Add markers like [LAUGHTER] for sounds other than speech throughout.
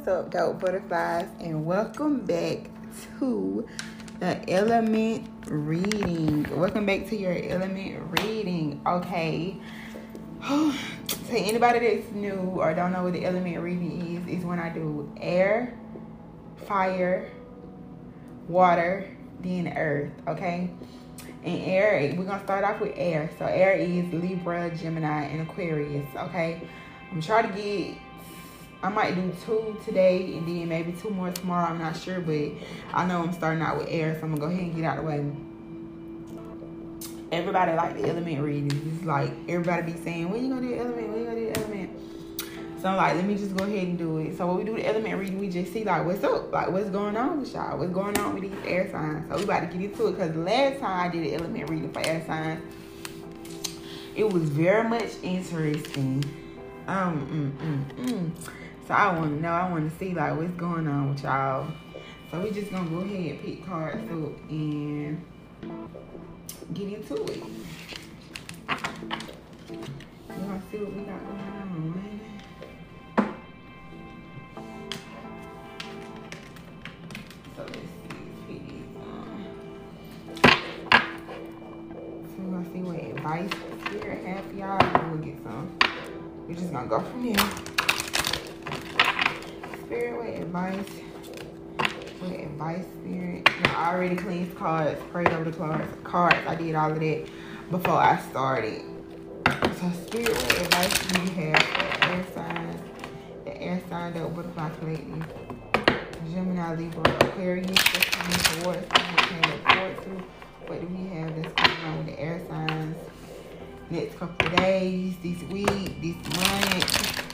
What's up, dope butterflies, and welcome back to the element reading. Welcome back to your element reading. Okay. [SIGHS] to anybody that's new or don't know what the element reading is, is when I do air, fire, water, then earth. Okay. And air, we're gonna start off with air. So air is Libra, Gemini, and Aquarius. Okay. I'm trying to get I might do two today and then maybe two more tomorrow. I'm not sure, but I know I'm starting out with air, so I'm gonna go ahead and get out of the way. Everybody like the element readings. It's like everybody be saying, when you gonna do the element? When you gonna do the element? So I'm like, let me just go ahead and do it. So when we do the element reading, we just see like what's up, like what's going on with y'all, what's going on with these air signs. So we about to get into it because last time I did the element reading for air signs, it was very much interesting. Um, mm, mm, mm. So I want to know, I want to see like what's going on with y'all. So we just gonna go ahead and pick cards up and get into it. You wanna see what we got going on? So let's see, So we're see what advice spirit have y'all, we'll get some. We're just gonna go from here spirit with advice with advice spirit. You i already cleaned cards. Prayed over the cards. Cards. I did all of that before i started. So spirit with advice we have for air signs the air sign that butterfly collective gemini libra aquarius that's coming towards can look forward to what do we have that's going on with the air signs next couple of days this week this month.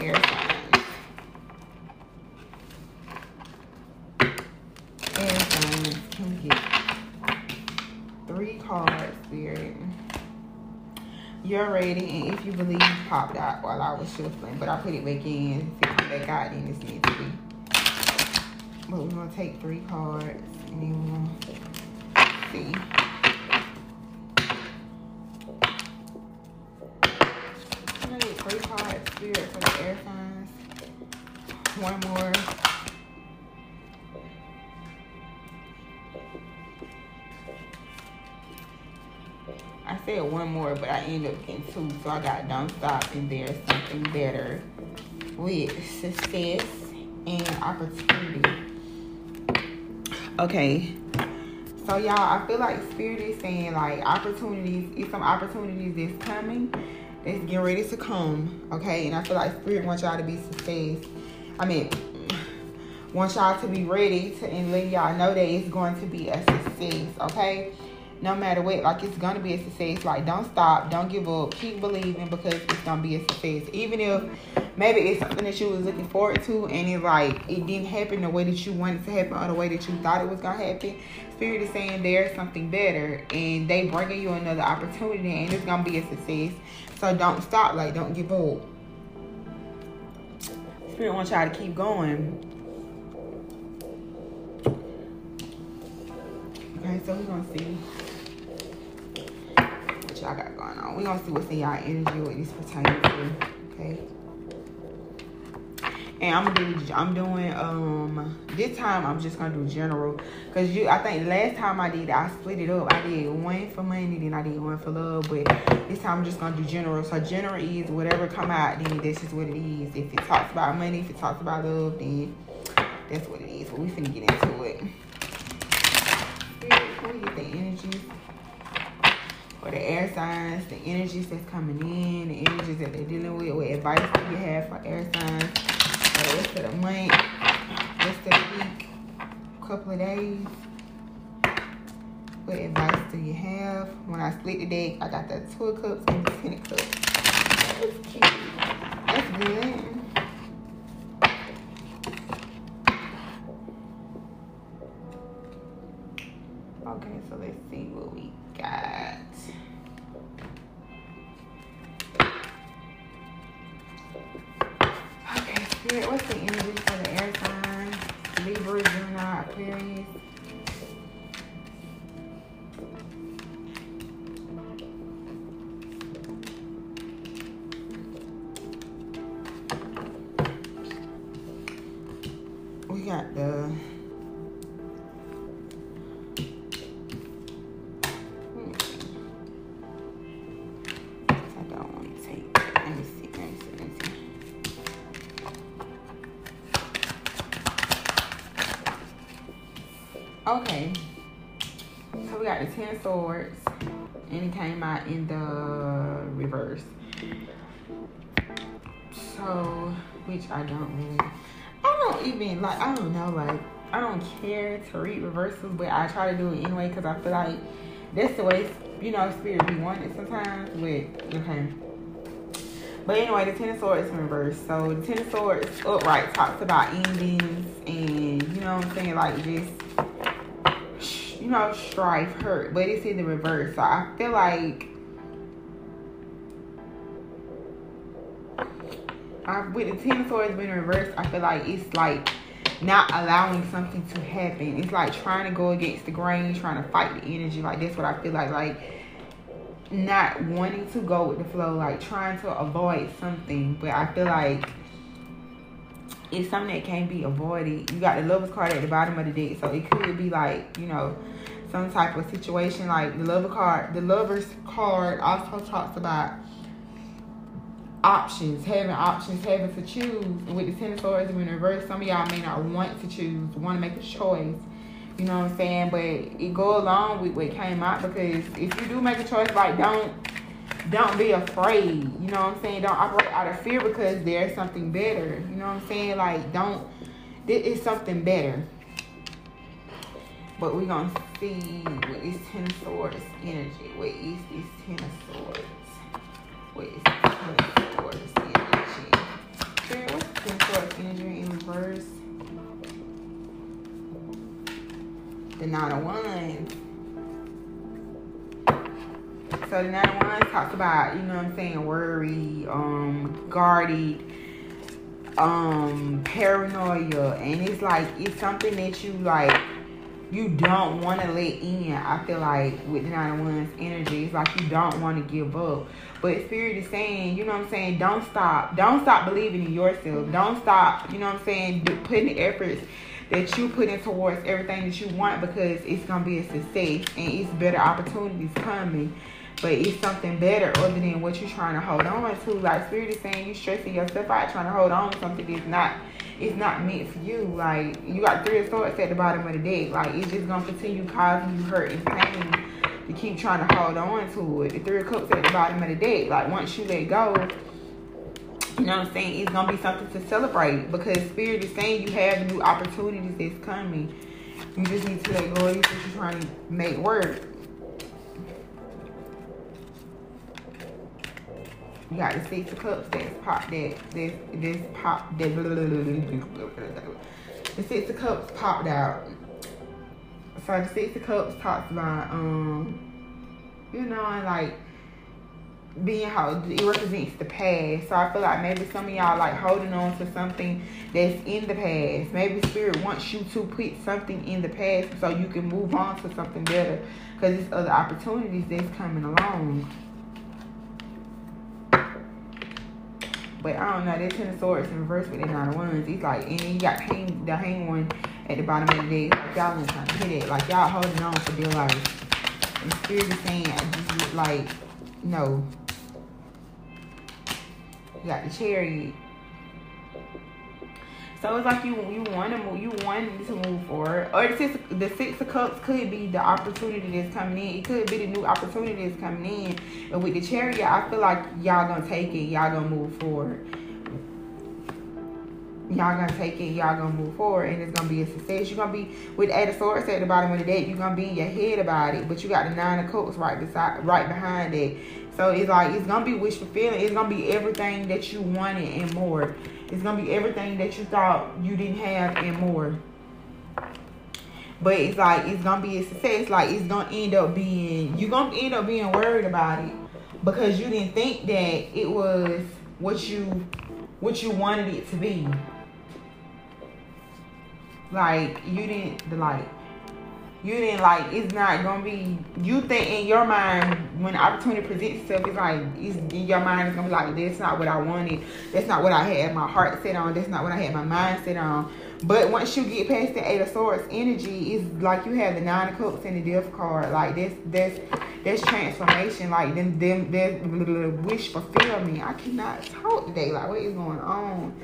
Air signs cards, Spirit. You're ready, and if you believe, popped out while I was shuffling, but I put it back in. If it back out, then it's meant to be. But we're gonna take three cards, and then we're gonna see. Three cards, Spirit, for the air signs. One more. One more, but I ended up getting two. So I got Don't Stop and There's Something Better with success and opportunity. Okay. So y'all, I feel like Spirit is saying like opportunities, it's some opportunities that's coming, that's getting ready to come. Okay. And I feel like Spirit wants y'all to be success. I mean, [SNIFFS] wants y'all to be ready to and let y'all know that it's going to be a success. Okay no matter what, like it's gonna be a success. Like don't stop, don't give up, keep believing because it's gonna be a success. Even if maybe it's something that you was looking forward to and it like it didn't happen the way that you wanted to happen or the way that you thought it was gonna happen. Spirit is saying there's something better and they bringing you another opportunity and it's gonna be a success. So don't stop, like don't give up. Spirit wants y'all to keep going. Okay, so we're gonna see y'all got going on. We're gonna see what's in y'all energy, what this pertains to. Okay. And I'm gonna do I'm doing um this time I'm just gonna do general. Cause you I think last time I did I split it up. I did one for money, then I did one for love, but this time I'm just gonna do general. So general is whatever come out, then this is what it is. If it talks about money, if it talks about love, then that's what it is. But we finna get into it. Spirit, we get the energy or the air signs, the energies that's coming in, the energies that they're dealing with, what advice do you have for air signs for the rest of the month, rest of the week, couple of days. What advice do you have? When I split the deck, I got the two of cups and the ten of cups. That's cute. That's good. Okay, so let's see what we Okay. So we got the Ten Swords. And it came out in the reverse. So, which I don't really, I don't even, like, I don't know, like, I don't care to read reversals, but I try to do it anyway because I feel like that's the way, you know, spirit be wanted sometimes with, okay. But anyway, the Ten of Swords in reverse. So the Ten of Swords upright talks about endings and, you know what I'm saying, like just you know, strife, hurt, but it's in the reverse. So I feel like I, with the ten of swords being reversed, I feel like it's like not allowing something to happen. It's like trying to go against the grain, trying to fight the energy. Like that's what I feel like. Like not wanting to go with the flow, like trying to avoid something. But I feel like it's something that can't be avoided. You got the lovers card at the bottom of the deck, so it could be like, you know, some type of situation. Like the lover card, the lovers card also talks about options, having options, having to choose. with the ten of swords in reverse, some of y'all may not want to choose, want to make a choice. You know what I'm saying? But it go along with what came out because if you do make a choice, like don't don't be afraid. You know what I'm saying? Don't operate out of fear because there's something better. You know what I'm saying? Like don't. This is something better. But we're gonna see what is Ten of Swords energy. What is this Ten of Swords? What is Ten of Swords energy? Spirit, what's Ten of Swords energy in reverse? The Nine of Wands. So the Nine of Wands talks about, you know what I'm saying, worry, um, guarded, um, paranoia. And it's like, it's something that you like you don't want to let in. I feel like with the nine of wands energy, it's like you don't want to give up. But spirit is saying, you know what I'm saying, don't stop. Don't stop believing in yourself. Don't stop, you know what I'm saying, putting the efforts that you put in towards everything that you want because it's gonna be a success and it's better opportunities coming. But it's something better other than what you're trying to hold on to. Like spirit is saying you're stressing yourself out trying to hold on to something that's not it's not meant for you. Like you got three of swords at the bottom of the deck. Like it's just gonna continue causing you hurt and pain to keep trying to hold on to it. The three of cups at the bottom of the deck. Like once you let go, you know what I'm saying? It's gonna be something to celebrate because spirit is saying you have new opportunities that's coming. You just need to let go of what you're trying to make work. You got the six of cups that's popped that this this pop that the six of cups popped out. So the six of cups talks about um you know and like being how it represents the past. So I feel like maybe some of y'all like holding on to something that's in the past. Maybe spirit wants you to put something in the past so you can move on to something better because there's other opportunities that's coming along. But I don't know, that Ten of Swords in reverse with that Nine of Wands. He's like, and then you got hang, the hang one at the bottom of the day. Like, y'all ain't trying to hit it. Like, y'all holding on for dear life. And Spirit is saying, just like, no. You got the chariot. So it's like you you want to move, you want to move forward, or the six the six of cups could be the opportunity that's coming in. It could be the new opportunity that's coming in. But with the chariot, I feel like y'all gonna take it. Y'all gonna move forward. Y'all gonna take it. Y'all gonna move forward, and it's gonna be a success. You're gonna be with eight of swords at the bottom of the deck. You're gonna be in your head about it, but you got the nine of cups right beside, right behind it. So it's like it's gonna be wish fulfilling. It's gonna be everything that you wanted and more. It's gonna be everything that you thought you didn't have and more. But it's like it's gonna be a success. Like it's gonna end up being you're gonna end up being worried about it because you didn't think that it was what you what you wanted it to be. Like you didn't like you didn't like it's not gonna be you think in your mind when opportunity presents itself it's like it's in your mind it's gonna be like that's not what I wanted. That's not what I had my heart set on. That's not what I had my mind set on. But once you get past the eight of swords energy it's like you have the nine of cups and the death card. Like that's that's that's transformation. Like then them there's wish fulfillment. I cannot talk today. Like what is going on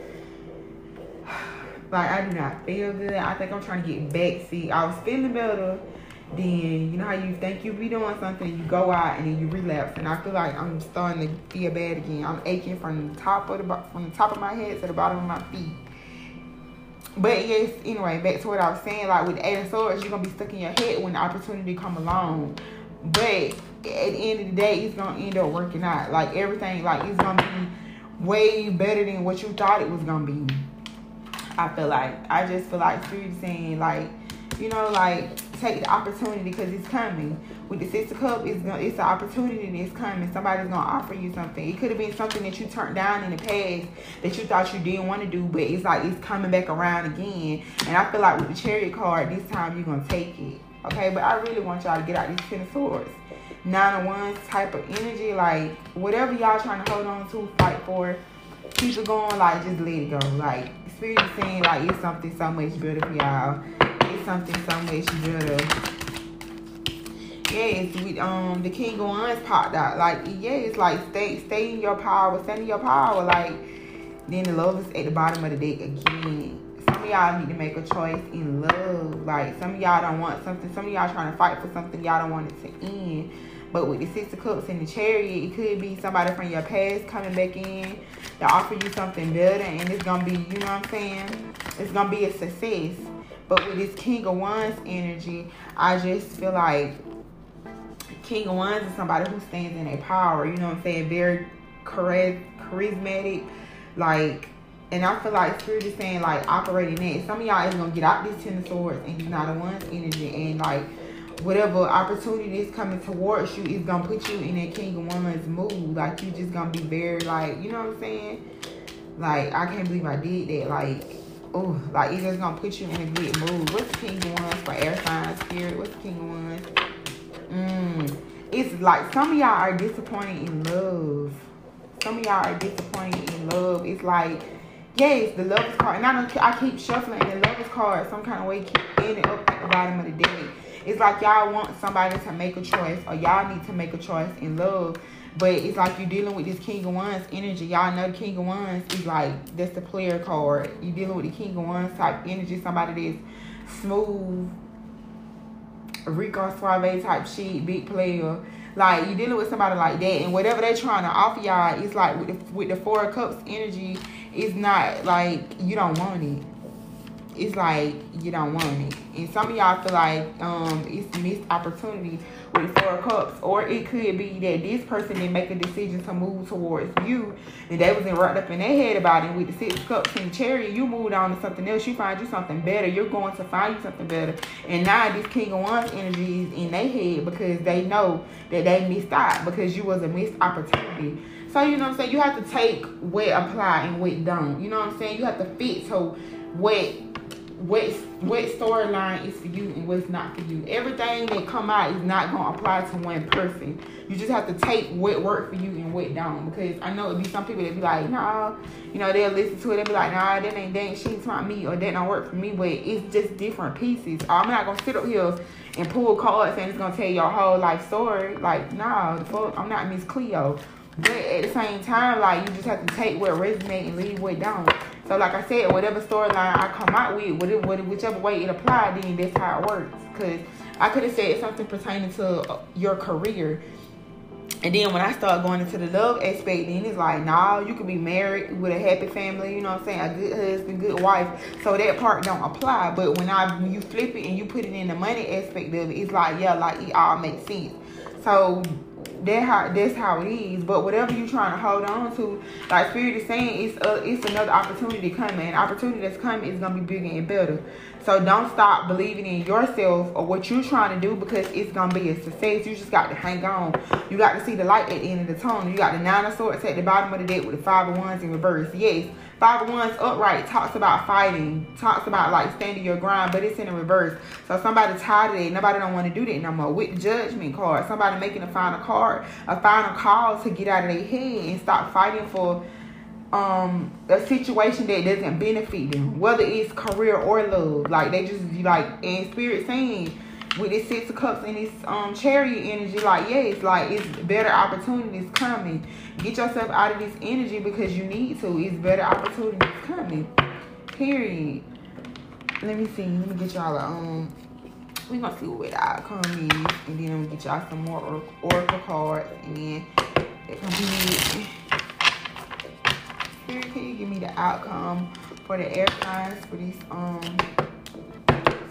[SIGHS] like I do not feel good. I think I'm trying to get back. See, I was feeling better. Then you know how you think you be doing something, you go out and then you relapse, and I feel like I'm starting to feel bad again. I'm aching from the top of the from the top of my head to the bottom of my feet. But yes, anyway, back to what I was saying. Like with Eight of Swords, you're gonna be stuck in your head when the opportunity come along. But at the end of the day, it's gonna end up working out. Like everything, like it's gonna be way better than what you thought it was gonna be. I feel like I just feel like Spirit saying like, you know, like take the opportunity because it's coming. With the of Cup, it's gonna, it's an opportunity that's coming. Somebody's gonna offer you something. It could have been something that you turned down in the past that you thought you didn't want to do, but it's like it's coming back around again. And I feel like with the Chariot card, this time you're gonna take it. Okay, but I really want y'all to get out these Ten of Swords. Nine of Wands type of energy, like whatever y'all trying to hold on to, fight for, keep it going. Like just let it go. Like Saying like it's something so much better for y'all. It's something so much better. Yes, with um the King of Wands popped out. Like yeah, it's like stay stay in your power, stay in your power. Like then the love is at the bottom of the deck again. Some of y'all need to make a choice in love. Like some of y'all don't want something. Some of y'all trying to fight for something y'all don't want it to end. But with the Six of Cups and the Chariot, it could be somebody from your past coming back in to offer you something better. And it's to be, you know what I'm saying? It's to be a success. But with this King of Wands energy, I just feel like King of Wands is somebody who stands in their power. You know what I'm saying? Very charismatic. Like, and I feel like Spirit is saying, like, operating that. Some of y'all is to get out this Ten of Swords and he's not a Wands energy. And, like, whatever opportunity is coming towards you is gonna put you in that king of wands mood. Like you just gonna be very like, you know what I'm saying? Like I can't believe I did that. Like, oh, like it's just gonna put you in a good mood. What's the king of wands for air sign spirit? What's the king of wands? Mmm. It's like some of y'all are disappointed in love. Some of y'all are disappointed in love. It's like yes, the lovers card, and I don't. I keep shuffling the lovers card some kind of way, keep ending up at the bottom of the deck. It's like y'all want somebody to make a choice or y'all need to make a choice in love. But it's like you're dealing with this King of Wands energy. Y'all know the King of Wands is like, that's the player card. You're dealing with the King of Wands type energy. Somebody that's smooth, Rico Suave type shit, big player. Like, you're dealing with somebody like that. And whatever they're trying to offer y'all, it's like with the, with the Four of Cups energy, it's not like you don't want it it's like you don't want it. And some of y'all feel like um it's missed opportunity with four cups. Or it could be that this person didn't make a decision to move towards you and they wasn't wrapped up in their head about it. With the six cups and chariot, you moved on to something else. You find you something better. You're going to find you something better. And now this King of Wands energy is in their head because they know that they missed out because you was a missed opportunity. So you know what I'm saying? You have to take what apply and what don't. You know what I'm saying? You have to fit so what what what storyline is for you and what's not for you. Everything that come out is not gonna apply to one person. You just have to take what worked for you and what don't. Because I know it'd be some people that be like, nah, you know, they'll listen to it, they'll be like, nah, that ain't that shit's not me or that don't work for me. But it's just different pieces. I'm not gonna sit up here and pull cards and it's gonna tell your whole life story. Like, nah, the fuck, I'm not Miss Cleo. But at the same time, like you just have to take what resonate and leave what don't. So like I said, whatever storyline I come out with, whatever, whichever way it applied, then that's how it works. Cause I could have said something pertaining to uh, your career. And then when I start going into the love aspect, then it's like, nah, you could be married with a happy family, you know what I'm saying? A good husband, good wife. So that part don't apply. But when I when you flip it and you put it in the money aspect of it, it's like, yeah, like it all makes sense. So that how that's how it is. But whatever you're trying to hold on to, like Spirit is saying, it's a, it's another opportunity coming. An opportunity that's coming is gonna be bigger and better. So don't stop believing in yourself or what you're trying to do because it's gonna be a success. You just got to hang on. You got to see the light at the end of the tunnel. You got the nine of swords at the bottom of the deck with the five of wands in reverse. Yes, five of wands upright talks about fighting, talks about like standing your ground, but it's in the reverse. So somebody tired of it. Nobody don't want to do that no more. With judgment card, somebody making a final card, a final call to get out of their head and stop fighting for um a situation that doesn't benefit them, whether it's career or love. Like they just be like in spirit saying with this six of cups and this um chariot energy, like yeah it's like it's better opportunities coming. Get yourself out of this energy because you need to. It's better opportunities coming. Period. Let me see. Let me get y'all a um. We gonna see what the outcome is, and then I'm gonna get y'all some more oracle cards, and then it gonna be Spirit, can you give me the outcome for the air signs for these um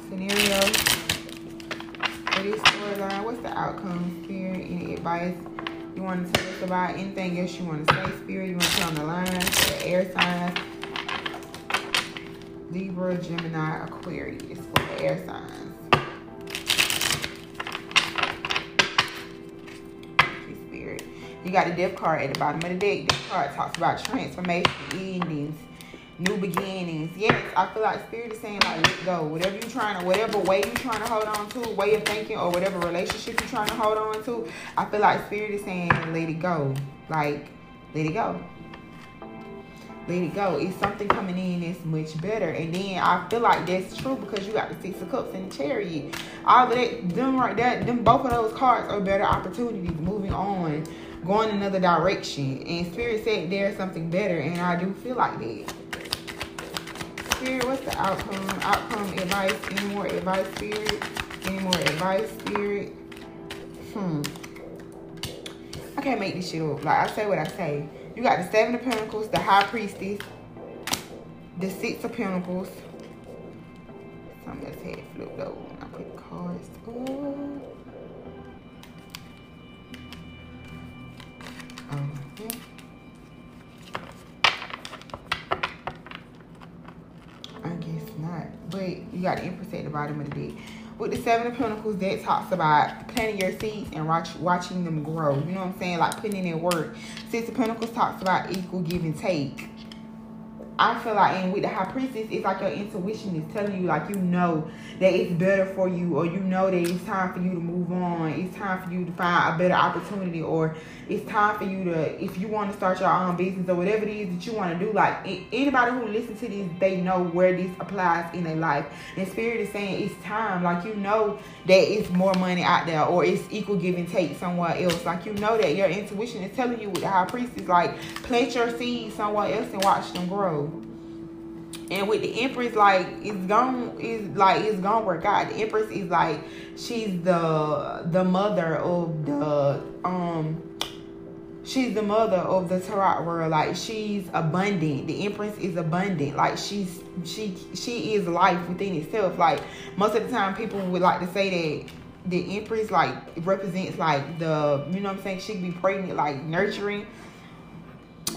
scenarios? This storyline, what's the outcome, Spirit? Any advice you want to tell us about? Anything else you want to say, Spirit? You want to tell on the line the air signs? Libra, Gemini, Aquarius for the air signs. Spirit. You got the death card at the bottom of the deck. This card talks about transformation, endings, new beginnings. Yes, I feel like spirit is saying like let go. Whatever you're trying to, whatever way you're trying to hold on to, way of thinking, or whatever relationship you're trying to hold on to, I feel like spirit is saying let it go. Like, let it go. Let it go. It's something coming in that's much better. And then I feel like that's true because you got the six of cups and the chariot. All of that, them right there, them both of those cards are better opportunities moving on going another direction. And Spirit said there's something better, and I do feel like that. Spirit, what's the outcome? Outcome advice? Any more advice, Spirit? Any more advice, Spirit? Hmm. I can't make this shit up. Like, I say what I say. You got the Seven of Pentacles, the High Priestess, the Six of Pentacles. Something else had flipped over when I put the cards. Oh. But you got to at the bottom of the deck. With the Seven of Pentacles, that talks about planting your seeds and watch, watching them grow. You know what I'm saying? Like putting in work. Six of Pentacles talks about equal give and take. I feel like, and with the high priestess, it's like your intuition is telling you, like, you know that it's better for you, or you know that it's time for you to move on. It's time for you to find a better opportunity, or it's time for you to, if you want to start your own business, or whatever it is that you want to do. Like, anybody who listens to this, they know where this applies in their life. And Spirit is saying it's time. Like, you know that it's more money out there, or it's equal give and take somewhere else. Like, you know that your intuition is telling you with the high priestess, like, plant your seeds somewhere else and watch them grow. And with the Empress, like it's gonna is like it's gonna work out. The Empress is like she's the the mother of the um she's the mother of the tarot world. Like she's abundant. The Empress is abundant. Like she's she she is life within itself. Like most of the time people would like to say that the Empress like represents like the you know what I'm saying, she could be pregnant, like nurturing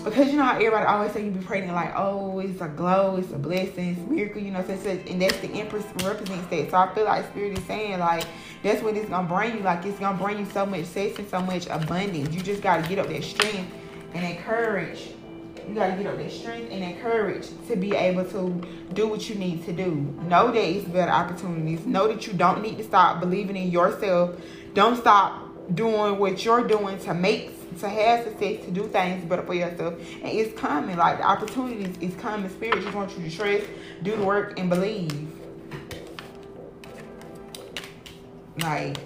because you know how everybody always say you be praying like, oh, it's a glow, it's a blessing, it's a miracle, you know, and that's the Empress represents that. So I feel like Spirit is saying like that's what it's gonna bring you. Like it's gonna bring you so much success and so much abundance. You just gotta get up that strength and that courage. You gotta get up that strength and that courage to be able to do what you need to do. Know that it's better opportunities. Know that you don't need to stop believing in yourself. Don't stop doing what you're doing to make to have success, to do things better for yourself. And it's coming. Like the opportunities is coming. Spirit just wants you to trust, do the work, and believe. Like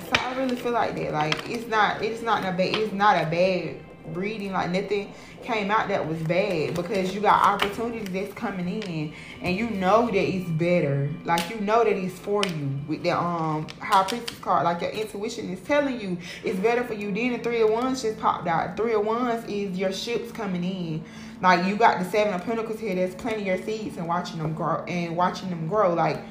so I really feel like that. Like it's not it's not a bad it's not a bad reading. Like nothing came out that was bad because you got opportunities that's coming in and you know that it's better. Like you know that it's for you with the um high priestess card. Like your intuition is telling you it's better for you. Then the three of wands just popped out. Three of wands is your ships coming in. Like you got the seven of pentacles here that's planting your seeds and watching them grow and watching them grow. Like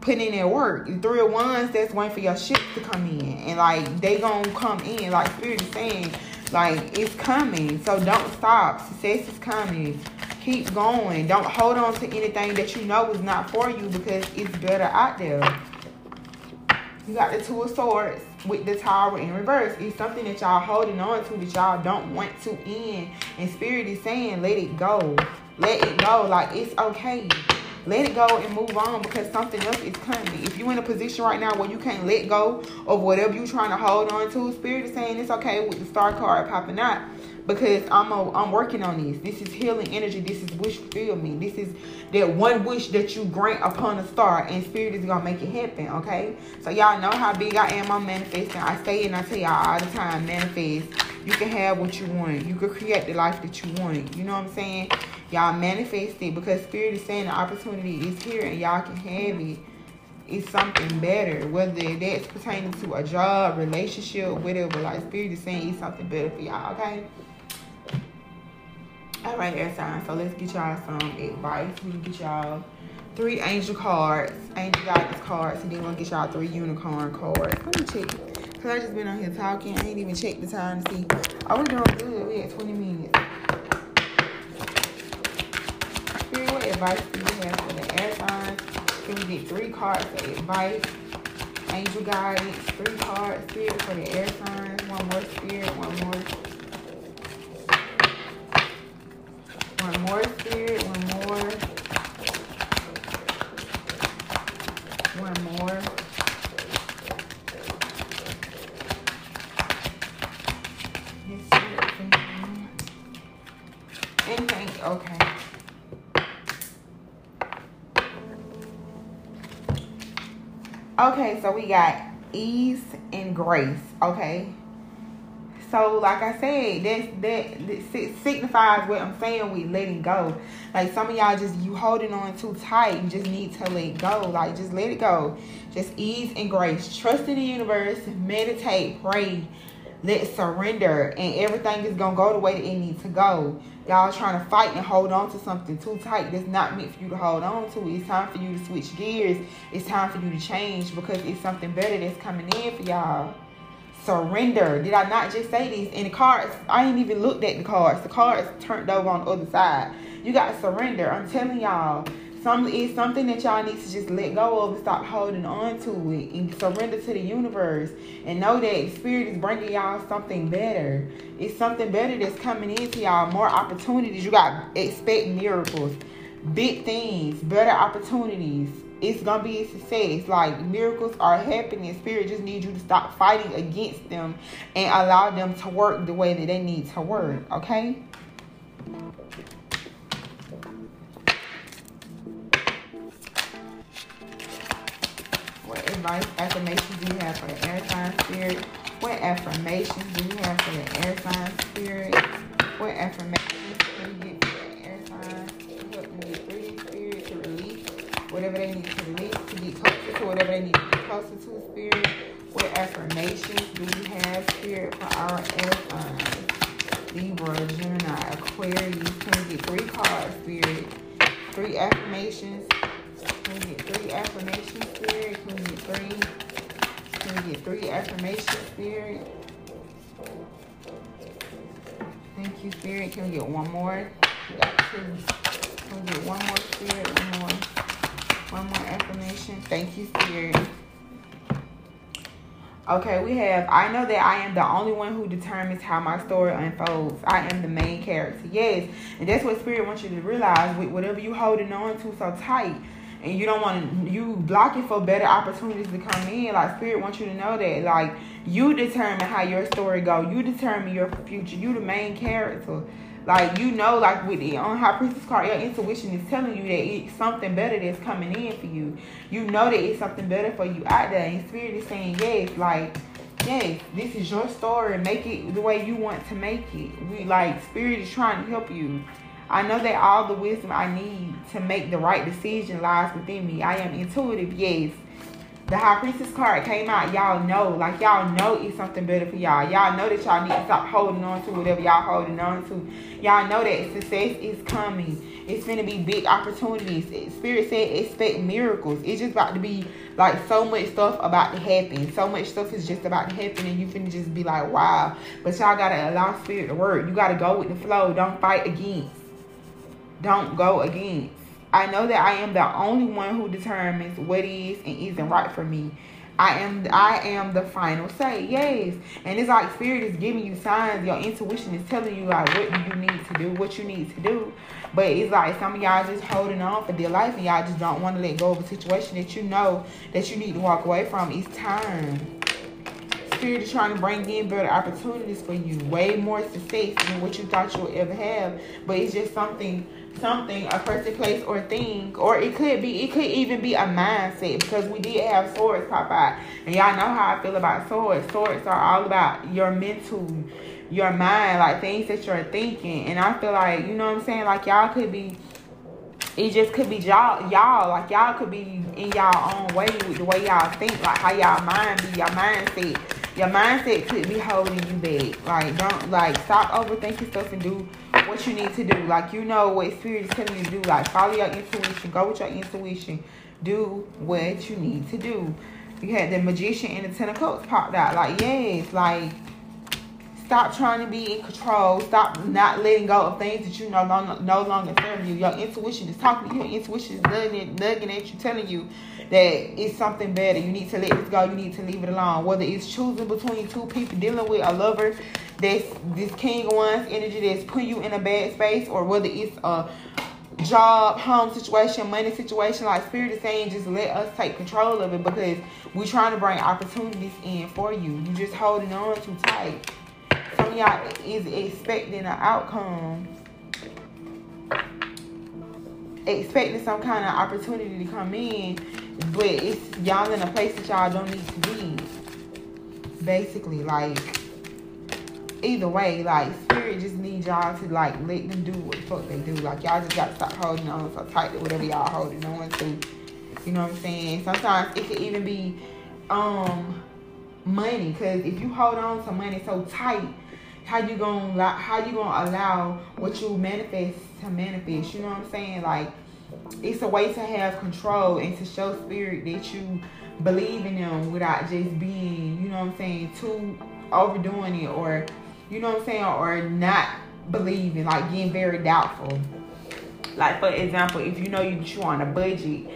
putting in their work. The three of wands that's waiting for your ships to come in. And like they gonna come in. Like spirit is saying like it's coming. So don't stop. Success is coming. Keep going. Don't hold on to anything that you know is not for you because it's better out there. You got the two of swords with the tower in reverse. It's something that y'all holding on to that y'all don't want to end. And spirit is saying, let it go. Let it go. Like it's okay. Let it go and move on because something else is coming. If you're in a position right now where you can't let go of whatever you're trying to hold on to, spirit is saying it's okay with the star card popping out because I'm a, I'm working on this. This is healing energy. This is wish fulfillment. This is that one wish that you grant upon a star, and spirit is gonna make it happen. Okay, so y'all know how big I am on manifesting. I say and I tell y'all all the time, manifest. You can have what you want. You can create the life that you want. You know what I'm saying? Y'all manifest it because spirit is saying the opportunity is here and y'all can have it it's something better, whether that's pertaining to a job, relationship, whatever. Like spirit is saying it's something better for y'all, okay? All right, air sign. So let's get y'all some advice. We can get y'all three angel cards, angel guidance cards, and then we'll get y'all three unicorn cards. Let me check. Cause I just been on here talking. I ain't even checked the time to see. Oh, we're doing good. We at 20 minutes. Spirit, what advice do you have for the air? Can we get three cards for advice? Angel guidance, three cards, spirit for the air. One more spirit, one more One more so we got ease and grace, okay? So, like I said, that that, that signifies what I'm saying with letting go. Like some of y'all just you holding on too tight. You just need to let go. Like just let it go. Just ease and grace. Trust in the universe. Meditate. Pray. Let surrender, and everything is gonna go the way that it needs to go. Y'all trying to fight and hold on to something too tight that's not meant for you to hold on to. It's time for you to switch gears. It's time for you to change because it's something better that's coming in for y'all surrender. Did I not just say this? And the cards, I ain't even looked at the cards. The cards turned over on the other side. You got to surrender. I'm telling y'all, some it's something that y'all need to just let go of and stop holding on to it and surrender to the universe and know that spirit is bringing y'all something better. It's something better that's coming into y'all. More opportunities. You got expect miracles, big things, better opportunities it's gonna be a success. Like miracles are happening. Spirit just needs you to stop fighting against them and allow them to work the way that they need to work. Okay. Advice, affirmations do you have for the air sign spirit? What affirmations do you have for the air sign spirit? What affirmations do you get for the air sign? Help me get through spirit to release whatever they need to release to get closer to whatever they need to get closer to spirit. What affirmations do we have, spirit, for our air signs? Libra, Gemini, Aquarius. Can get three cards, spirit? Three affirmations. Three affirmations, spirit? Can we get three? Can we get three affirmations, spirit? Thank you, spirit. Can we get one more? We got two. Can we get one more, spirit? One more. One more affirmation. Thank you, Spirit. Okay, we have I know that I am the only one who determines how my story unfolds. I am the main character. Yes. And that's what Spirit wants you to realize with whatever you're holding on to so tight and you don't want you it for better opportunities to come in. Like Spirit wants you to know that. Like you determine how your story go. You determine your future. You the main character. Like you know, like with the on High Priestess card, your intuition is telling you that it's something better that's coming in for you. You know that it's something better for you out there, and Spirit is saying yes, like yes, this is your story. Make it the way you want to make it. We like Spirit is trying to help you. I know that all the wisdom I need to make the right decision lies within me. I am intuitive, yes the high priestess card came out, y'all know, like y'all know it's something better for y'all. Y'all know that y'all need to stop holding on to whatever y'all holding on to. Y'all know that success is coming. It's gonna be big opportunities. Spirit said expect miracles. It's just about to be like so much stuff about to happen. So much stuff is just about to happen, and you finna just be like, wow. But y'all gotta allow spirit to work. You gotta go with the flow. Don't fight against. Don't go against. I know that I am the only one who determines what is and isn't right for me. I am I am the final say. Yes. And it's like spirit is giving you signs. Your intuition is telling you like what you need to do, what you need to do. But it's like some of y'all just holding on for dear life and y'all just don't want to let go of a situation that you know that you need to walk away from. It's time. Spirit is trying to bring in better opportunities for you, way more success than what you thought you would ever have. But it's just something something, a person, place, or thing, or it could be, it could even be a mindset because we did have swords pop out, and y'all know how I feel about swords. Swords are all about your mental, your mind, like things that you're thinking, and I feel like you know what I'm saying, like y'all could be. It just could be y'all, y'all like y'all could be in y'all own way with the way y'all think, like how y'all mind be, your mindset. Your mindset could be holding you back. Like don't like stop overthinking stuff and do what you need to do. Like you know what spirit is telling you to do. Like follow your intuition. Go with your intuition. Do what you need to do. You had the magician and the ten of cups popped out. Like yes, like stop trying to be in control. Stop not letting go of things that you no longer no longer serve you. Your intuition is talking to you. Your intuition is nudging, nudging at you, telling you that it's something better. You need to let this go. You need to leave it alone. Whether it's choosing between two people, dealing with a lover that's this king wands energy that's put you in a bad space, or whether it's a job, home situation, money situation, like Spirit is saying, just let us take control of it because we're trying to bring opportunities in for you. You're just holding on too tight. Y'all is expecting an outcome, expecting some kind of opportunity to come in, but it's y'all in a place that y'all don't need to be. Basically, like either way, like spirit just needs y'all to like let them do what the fuck they do. Like y'all just gotta stop holding on so tight to whatever y'all holding on to. You know what I'm saying? Sometimes it could even be um money, cause if you hold on to money so tight, how you gonna how you gonna allow what you manifest to manifest? You know what I'm saying? Like it's a way to have control and to show spirit that you believe in them without just being, you know what I'm saying, too overdoing it or you know what I'm saying, or not believing, like getting very doubtful. Like for example, if you know you you on a budget,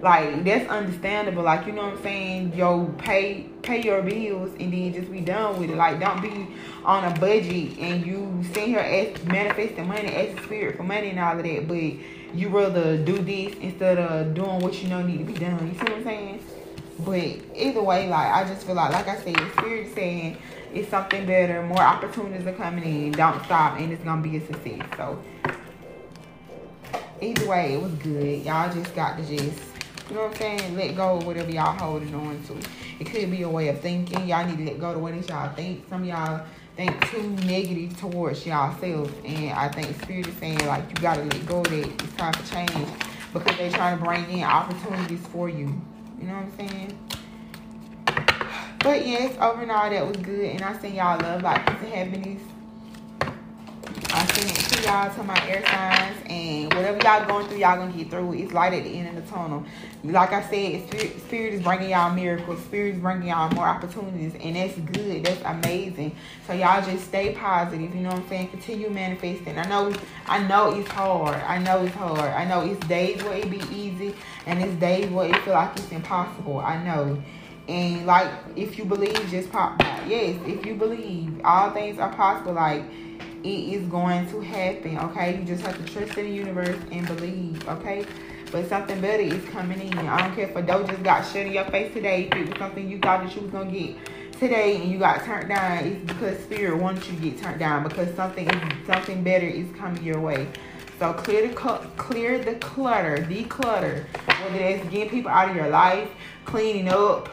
like that's understandable. Like you know what I'm saying, yo, pay pay your bills and then just be done with it. Like don't be on a budget and you sit here as manifesting money, as spirit for money and all of that, but you rather do this instead of doing what you know need to be done. You see what I'm saying? But either way, like I just feel like, like I said, spirit saying it's something better. More opportunities are coming in. Don't stop, and it's gonna be a success. So either way, it was good. Y'all just got to just, you know what I'm saying? Let go of whatever y'all holding on to. It could be a way of thinking. Y'all need to let go of what it y'all think. Some y'all think too negative towards y'all self, and I think spirit is saying like you gotta let go of that. It's time for change because they're trying to bring in opportunities for you. You know what I'm saying? But yes, overall that was good. And I send y'all love, like, peace, and happiness. I send it to y'all, to my air signs. And whatever y'all going through, y'all to get through It's light at the end of the tunnel. Like I said, spirit, spirit is bringing y'all miracles. Spirit is bringing y'all more opportunities. And that's good. That's amazing. So y'all just stay positive. You know what I'm saying? Continue manifesting. I know, I know it's hard. I know it's hard. I know it's days where it be easy. And it's days where it feel like it's impossible. I know. And like, if you believe, just pop. Yes, if you believe, all things are possible. Like, it is going to happen. Okay, you just have to trust in the universe and believe. Okay. But something better is coming in. I don't care if a dough just got shut in your face today. If it was something you thought that you was gonna get today and you got turned down, it's because spirit wants you to get turned down because something something better is coming your way. So clear the clear the clutter, declutter. Whether that's getting people out of your life, cleaning up,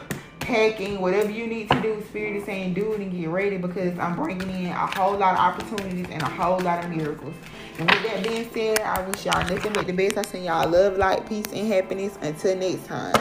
packing, whatever you need to do, Spirit is saying do it and get ready because I'm bringing in a whole lot of opportunities and a whole lot of miracles. And with that being said, I wish y'all nothing but the best. I send y'all love, light, peace, and happiness. Until next time.